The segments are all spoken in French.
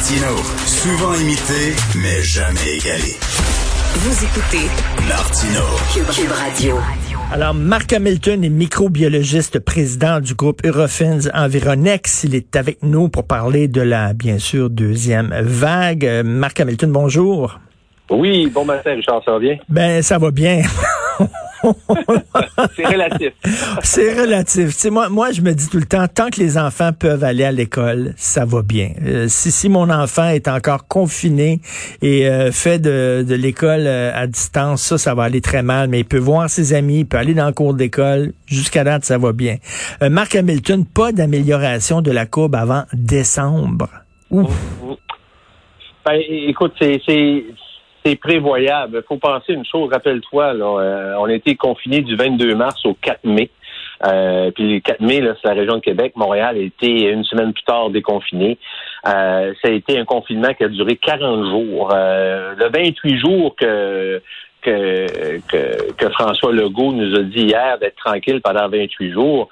Martino, souvent imité, mais jamais égalé. Vous écoutez Martino, Cube Radio. Alors, Marc Hamilton est microbiologiste, président du groupe Eurofins Environex. Il est avec nous pour parler de la, bien sûr, deuxième vague. Euh, Marc Hamilton, bonjour. Oui, bon matin, Richard, ça va bien? Ben, ça va bien. C'est relatif. C'est relatif. Tu sais, moi, moi, je me dis tout le temps, tant que les enfants peuvent aller à l'école, ça va bien. Euh, si, si mon enfant est encore confiné et euh, fait de, de l'école euh, à distance, ça, ça va aller très mal. Mais il peut voir ses amis, il peut aller dans le cours d'école. Jusqu'à date, ça va bien. Marc Hamilton, pas d'amélioration de la courbe avant décembre. Ouf. Ben, écoute, c'est c'est prévoyable. Il faut penser une chose, rappelle-toi, là, euh, on a été confinés du 22 mars au 4 mai. Euh, puis le 4 mai, c'est la région de Québec. Montréal a été une semaine plus tard déconfiné. Euh, ça a été un confinement qui a duré 40 jours. Euh, le 28 jours que, que, que, que François Legault nous a dit hier d'être tranquille pendant 28 jours,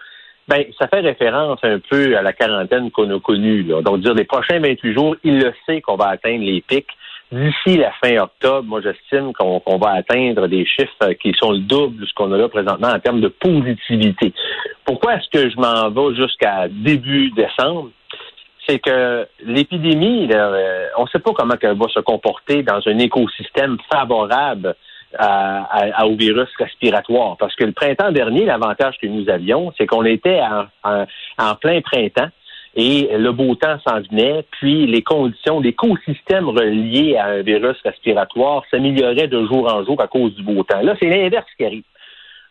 ben, ça fait référence un peu à la quarantaine qu'on a connue. Là. Donc, dire les prochains 28 jours, il le sait qu'on va atteindre les pics. D'ici la fin octobre, moi, j'estime qu'on va atteindre des chiffres qui sont le double de ce qu'on a là présentement en termes de positivité. Pourquoi est-ce que je m'en vais jusqu'à début décembre? C'est que l'épidémie, euh, on ne sait pas comment elle va se comporter dans un écosystème favorable à, au virus respiratoire. Parce que le printemps dernier, l'avantage que nous avions, c'est qu'on était en plein printemps et le beau temps s'en venait, puis les conditions, l'écosystème relié à un virus respiratoire s'amélioraient de jour en jour à cause du beau temps. Là, c'est l'inverse qui arrive.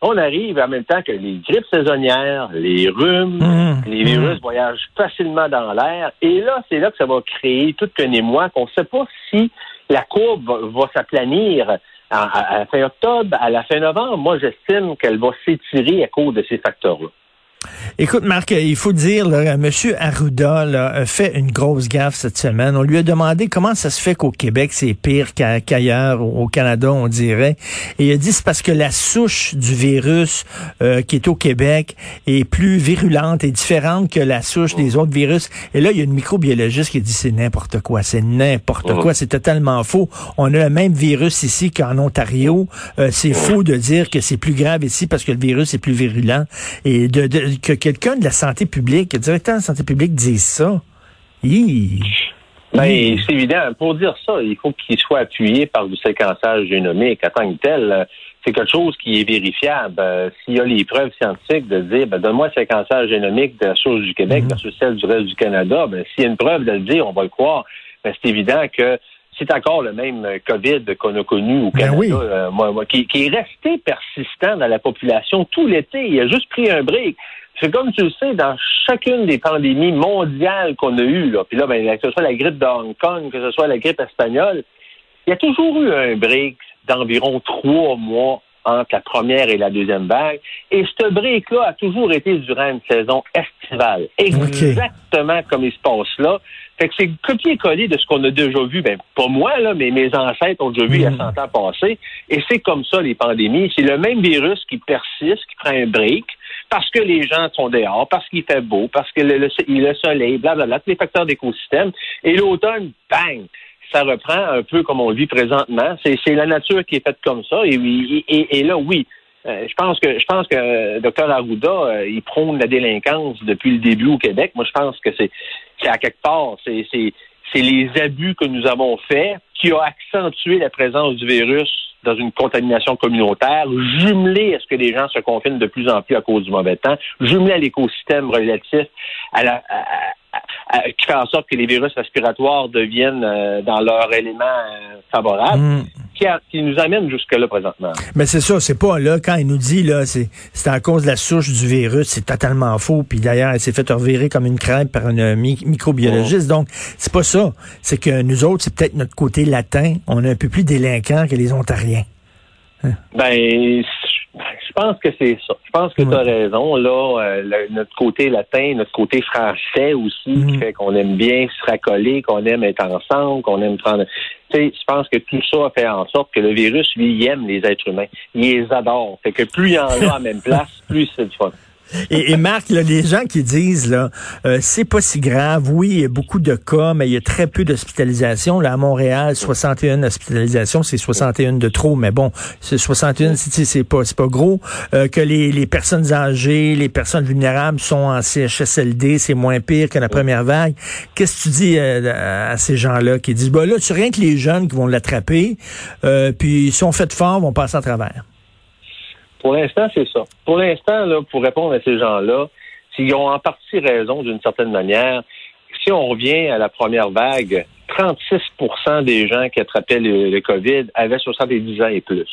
On arrive en même temps que les grippes saisonnières, les rhumes, mmh. les virus mmh. voyagent facilement dans l'air. Et là, c'est là que ça va créer tout qu'un émoi qu'on ne sait pas si la courbe va, s'aplanir à, la fin octobre, à la fin novembre. Moi, j'estime qu'elle va s'étirer à cause de ces facteurs-là. Écoute, Marc, il faut dire, là, M. Arruda a fait une grosse gaffe cette semaine. On lui a demandé comment ça se fait qu'au Québec, c'est pire qu'ailleurs, au Canada, on dirait. Et il a dit c'est parce que la souche du virus euh, qui est au Québec est plus virulente et différente que la souche des autres virus. Et là, il y a une microbiologiste qui dit c'est n'importe quoi, c'est n'importe quoi, c'est totalement faux. On a le même virus ici qu'en Ontario. Euh, c'est faux de dire que c'est plus grave ici parce que le virus est plus virulent. Et de que quelqu'un de la santé publique, le directeur de la santé publique dise ça. Ben, c'est évident. Pour dire ça, il faut qu'il soit appuyé par du séquençage génomique. En tant que tel, c'est quelque chose qui est vérifiable. Euh, s'il y a les preuves scientifiques de dire, ben, donne-moi le séquençage génomique de la source du Québec mhm. versus celle du reste du Canada, ben, s'il y a une preuve de le dire, on va le croire. Ben, c'est évident que c'est encore le même COVID qu'on a connu au ben Canada, euh, qui, qui, est resté persistant dans la population tout l'été. Il a juste pris un break. C'est comme tu le sais, dans chacune des pandémies mondiales qu'on a eues, là, puis là, ben, que ce soit la grippe de Hong Kong, que ce soit la grippe espagnole, il y a toujours eu un break d'environ trois mois entre la première et la deuxième vague. Et ce break-là a toujours été durant une saison estivale. Exactement comme il se passe là. Fait que c'est copier-coller de ce qu'on a déjà vu. Ben, pas moi, là, mais mes ancêtres ont déjà vu il y a 100 mm. ans passé. Et c'est comme ça, les pandémies. C'est le même virus qui persiste, qui prend un break, parce que les gens sont dehors, parce qu'il fait beau, parce que le, le, soleil, blablabla, tous les facteurs d'écosystème. Et l'automne, bang! ça reprend un peu comme on le vit présentement. C'est la nature qui est faite comme ça. Et, et, et là, oui, euh, je pense que je pense que euh, Dr Arruda, euh, il prône la délinquance depuis le début au Québec. Moi, je pense que c'est à quelque part, c'est les abus que nous avons faits qui ont accentué la présence du virus dans une contamination communautaire, jumelé à ce que les gens se confinent de plus en plus à cause du mauvais temps, jumelé à l'écosystème relatif à la, qui fait en sorte que les virus respiratoires deviennent euh, dans leur élément euh, favorable, mm. Qui, nous amène jusque-là présentement. Mais c'est ça, c'est pas là, quand il nous dit là, c'est à cause de la souche du virus, c'est totalement faux. Puis d'ailleurs, elle s'est fait revirer comme une crêpe par une microbiologiste. Oh. Donc, c'est pas ça. C'est que nous autres, c'est peut-être notre côté latin. On est un peu plus délinquants que les Ontariens. Hein? Ben, je pense que c'est ça. Je pense que tu as raison. Là, euh, notre côté latin, notre côté français aussi, qui mhm. fait qu'on aime bien se racoler, qu'on aime être ensemble, qu'on aime prendre. Tu sais, je pense que tout ça a fait en sorte que le virus, lui, il aime les êtres humains. Il les adore. Fait que plus il y en a à la même place, plus c'est du fun. Et, et Marc, là, les gens qui disent là, euh, c'est pas si grave. Oui, il y a beaucoup de cas, mais il y a très peu d'hospitalisations. Là, à Montréal, 61 hospitalisations, c'est 61 de trop, mais bon, c'est 61, c'est c'est pas c'est pas gros. Euh, que les, les personnes âgées, les personnes vulnérables sont en CHSLD, c'est moins pire que la première vague. Qu'est-ce que tu dis euh, à ces gens-là qui disent, bah là, c'est rien que les jeunes qui vont l'attraper, puis si on fait fort, vont passer à travers. Pour l'instant, c'est ça. Pour l'instant, là, pour répondre à ces gens-là, s'ils ont en partie raison d'une certaine manière, si on revient à la première vague, 36% des gens qui attrapaient le, COVID avaient 70 ans et plus.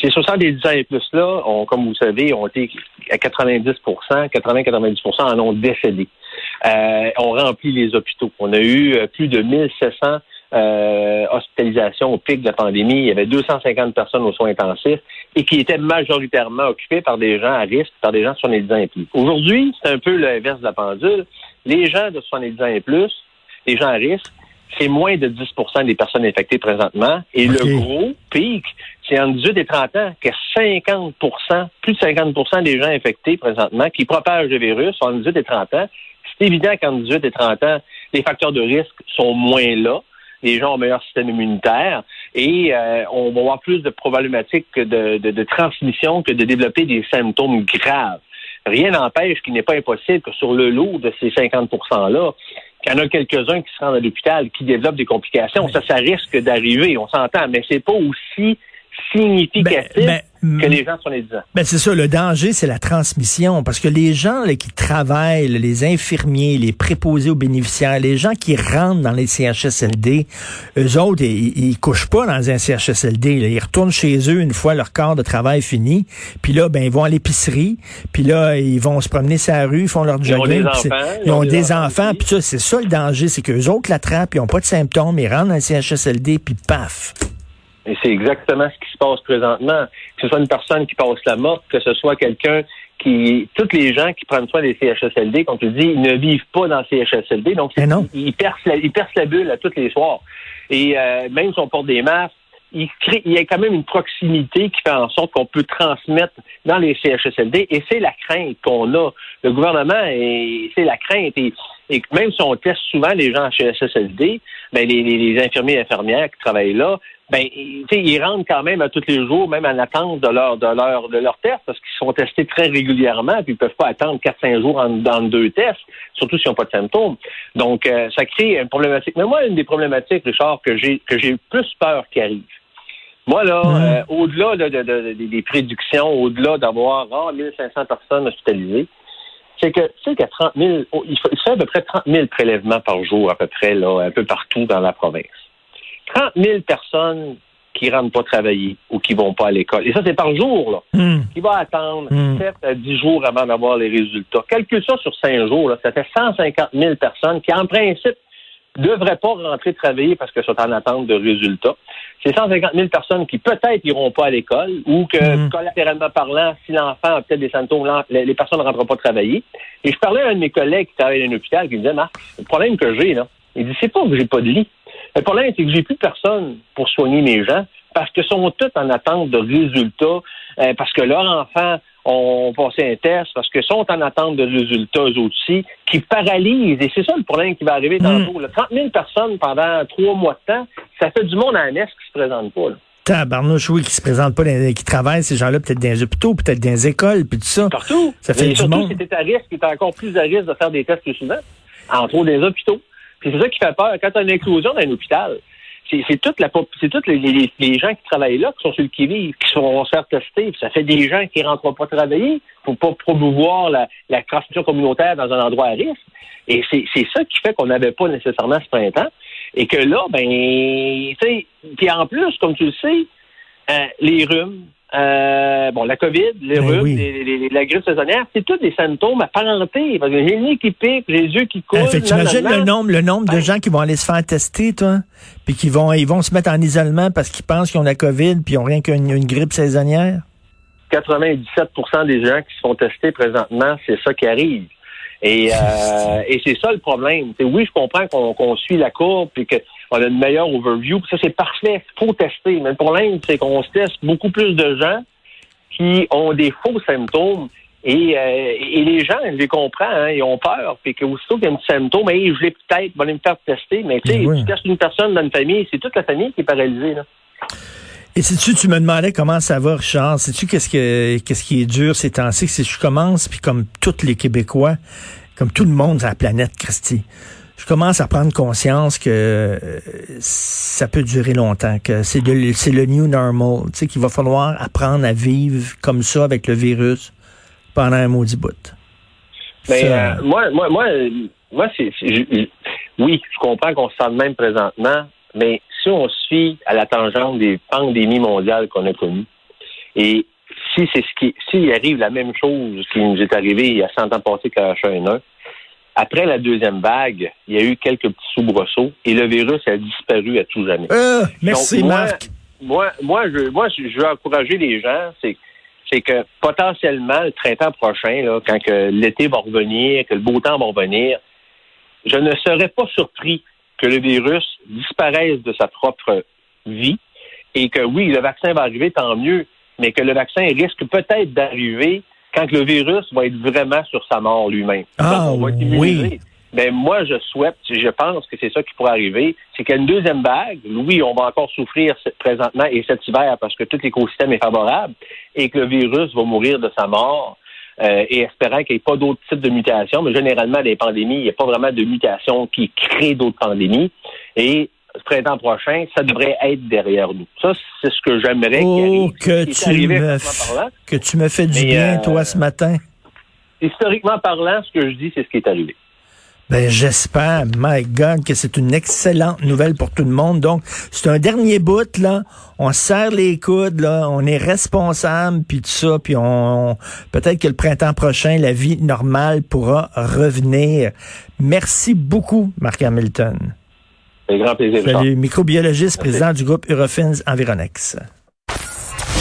Ces 70 ans et plus-là, ont, comme vous savez, ont été à 90% 80-90 en ont décédé. Euh, on remplit les hôpitaux. On a eu euh, plus de 1700 euh, hospitalisations au pic de la pandémie. Il y avait 250 personnes aux soins intensifs et qui étaient majoritairement occupées par des gens à risque, par des gens de 70 ans et plus. Aujourd'hui, c'est un peu l'inverse de la pendule. Les gens de 70 ans et plus, les gens à risque, c'est moins de 10% des personnes infectées présentement. Et le gros pic, c'est en 18 et 30 ans que 50% plus de 50% des gens infectés présentement qui propagent le virus sont en 18 et 30 ans. C'est évident qu'en 18 et 30 ans, les facteurs de risque sont moins là. Les gens ont un meilleur système immunitaire et euh, on va avoir plus de problématiques de, de, de transmission que de développer des symptômes graves. Rien n'empêche qu'il n'est pas impossible que sur le lot de ces 50 %-là, qu'il y en a quelques-uns qui se rendent à l'hôpital, qui développent des complications. Ça, ça risque d'arriver, on s'entend, mais c'est pas aussi significatif ben, ben, que les gens sont les Ben c'est ça, le danger, c'est la transmission. Parce que les gens là, qui travaillent, les infirmiers, les préposés aux bénéficiaires, les gens qui rentrent dans les CHSLD, eux autres, ils, ils couchent pas dans un CHSLD. Ils retournent chez eux une fois leur corps de travail fini. Puis là, ben ils vont à l'épicerie. Puis là, ils vont se promener sur la rue, ils font leur jogging. Ils ont des enfants. Puis ça, c'est ça le danger, c'est qu'eux autres l'attrapent, ils ont pas de symptômes, ils rentrent dans le CHSLD, puis paf. Et c'est exactement ce qui se passe présentement. Que ce soit une personne qui passe la mort, que ce soit quelqu'un qui, toutes les gens qui prennent soin des CHSLD, comme tu dis, ils ne vivent pas dans les CHSLD, donc ils, percent la, ils percent la bulle à tous les soirs. Et euh, même si on porte des masques, il, crée, il y a quand même une proximité qui fait en sorte qu'on peut transmettre dans les CHSLD et c'est la crainte qu'on a. Le gouvernement, c'est la crainte. Et, même si on teste souvent les gens en CHSLD, ben les, les, les infirmiers et infirmières qui travaillent là, ben, ils rentrent quand même à tous les jours, même en attente de leur de leur de leur test, parce qu'ils sont testés très régulièrement, puis ils peuvent pas attendre 4-5 jours en, dans deux tests, surtout s'ils n'ont pas de symptômes. Donc, euh, ça crée une problématique. Mais moi, une des problématiques, Richard, que j'ai que j'ai plus peur qui arrive. Moi, là, euh, au-delà de, des prédictions, au-delà d'avoir oh, 1500 personnes hospitalisées, c'est que tu sais a 30 000, il fait à peu près 30 000 prélèvements par jour, à peu près, là, un peu partout dans la province. 30 000 personnes qui ne rentrent pas travailler ou qui vont pas à l'école. Et ça, c'est par jour, là. Hmm. Qui va attendre 7 hmm. à 10 jours avant d'avoir les résultats. Calcule ça sur 5 jours, là, ça fait 150 000 personnes qui, en principe, ne devraient pas rentrer travailler parce qu'elles sont en attente de résultats. C'est 150 000 personnes qui peut-être iront pas à l'école ou que, hmm. collatéralement parlant, si l'enfant a peut-être des symptômes, les, personnes ne rentreront pas travailler. Et je parlais à un de mes collègues qui travaille dans un hôpital qui me disait, Marc, le problème que j'ai, là, il dit, c'est pas que j'ai pas de lit. Le problème, c'est que j'ai plus personne pour soigner mes gens parce que sont tous en attente de résultats, euh, parce que leurs enfants ont passé un test, parce que sont en attente de résultats eux aussi, qui paralysent. Et c'est ça le problème qui va arriver tantôt. 30 000 personnes pendant trois mois de temps, ça fait du monde à la qui se présente pas. Là. Tabarnouche, oui, qui se présente pas, qui travaillent, ces gens-là, peut-être dans les hôpitaux, peut-être dans les écoles, puis tout ça. Partout. Ça fait du monde. c'était à risque, est encore plus à risque de faire des tests plus souvent, entre autres des hôpitaux c'est ça qui fait peur. Quand tu as une éclosion dans un hôpital, c'est toute la c'est tous les, les, gens qui travaillent là qui sont sur le qui vont se faire tester. Ça fait des gens qui rentrent pas travailler pour pas promouvoir la, la transmission communautaire dans un endroit à risque. Et c'est ça qui fait qu'on n'avait pas nécessairement ce printemps. Et que là, ben, tu sais, puis en plus, comme tu le sais, euh, les rhumes, euh, bon, la COVID, les ben rhumes, la grippe saisonnière, c'est tous des symptômes apparentés. J'ai le nez qui pique, les yeux qui coulent. Tu imagines le nombre, le nombre de ben. gens qui vont aller se faire tester, toi, puis qui vont, ils vont se mettre en isolement parce qu'ils pensent qu'ils ont la COVID puis ils n'ont rien qu'une grippe saisonnière? 97 des gens qui se font tester présentement, c'est ça qui arrive. Et, euh, et c'est ça le problème. oui, je comprends qu'on suit la courbe puis que on a une meilleure overview. Ça, c'est parfait. Il faut tester. Mais le problème, c'est qu'on se teste beaucoup plus de gens qui ont des faux symptômes Et, euh, et les gens, je les comprends, hein, ils ont peur, puis que aussitôt qu'il y a un petit symptôme, mais je l'ai peut-être, aller me faire tester. Mais tu sais, Oui. tu testes une personne dans une famille, c'est toute la famille qui est paralysée. Là. Et si tu, tu me demandais comment ça va, Richard, sais-tu qu'est-ce que qu'est-ce qui est dur ces temps-ci? Que je commence, puis comme tous les Québécois, comme tout le monde sur la planète, Christy, je commence à prendre conscience que euh, ça peut durer longtemps, que c'est le new normal, tu sais, qu'il va falloir apprendre à vivre comme ça avec le virus pendant un maudit bout. Mais Ça- euh, moi, moi, moi, euh, moi, c'est, oui, je comprends qu'on se sent de même présentement, mais si on suit à la tangente des pandémies mondiales qu'on a connues, et si c'est ce qui, s'il arrive la même chose qui nous est arrivé il y a 100 ans passés qu'à H1N1, après la deuxième vague, il y a eu quelques petits soubresauts et le virus a disparu à tout jamais. Euh, merci, Donc, moi, Marc. Moi, moi, je, moi, je, veux encourager les gens, c'est, c'est que potentiellement le printemps prochain, là, quand que l'été va revenir, que le beau temps va revenir, je ne serais pas surpris que le virus disparaisse de sa propre vie et que oui, le vaccin va arriver, tant mieux, mais que le vaccin risque peut-être d'arriver quand le virus va être vraiment sur sa mort lui-même. Ah, on va être oui. Ben, moi, je souhaite, je pense que c'est ça qui pourrait arriver, c'est qu'il y a une deuxième vague. Oui, on va encore souffrir présentement et cet hiver parce que tout l'écosystème est favorable et que le virus va mourir de sa mort. euh, et espérant qu'il n'y ait pas d'autres types de mutations, mais généralement, les pandémies, il n'y a pas vraiment de mutations qui créent d'autres pandémies. Et printemps prochain, ça devrait être derrière nous. Ça, c'est ce que j'aimerais Oh, que tu, me, parlant. que tu me fais du bien, euh, toi, ce matin. Historiquement parlant, ce que je dis, c'est ce qui est arrivé. Ben, j'espère, my God, que c'est une excellente nouvelle pour tout le monde. Donc, c'est un dernier bout, là. On se serre les coudes, là. On est responsable, puis tout ça. Puis on, peut-être que le printemps prochain, la vie normale pourra revenir. Merci beaucoup, Marc Hamilton. Un grand plaisir. Salut, microbiologiste, président du groupe Eurofins Environex.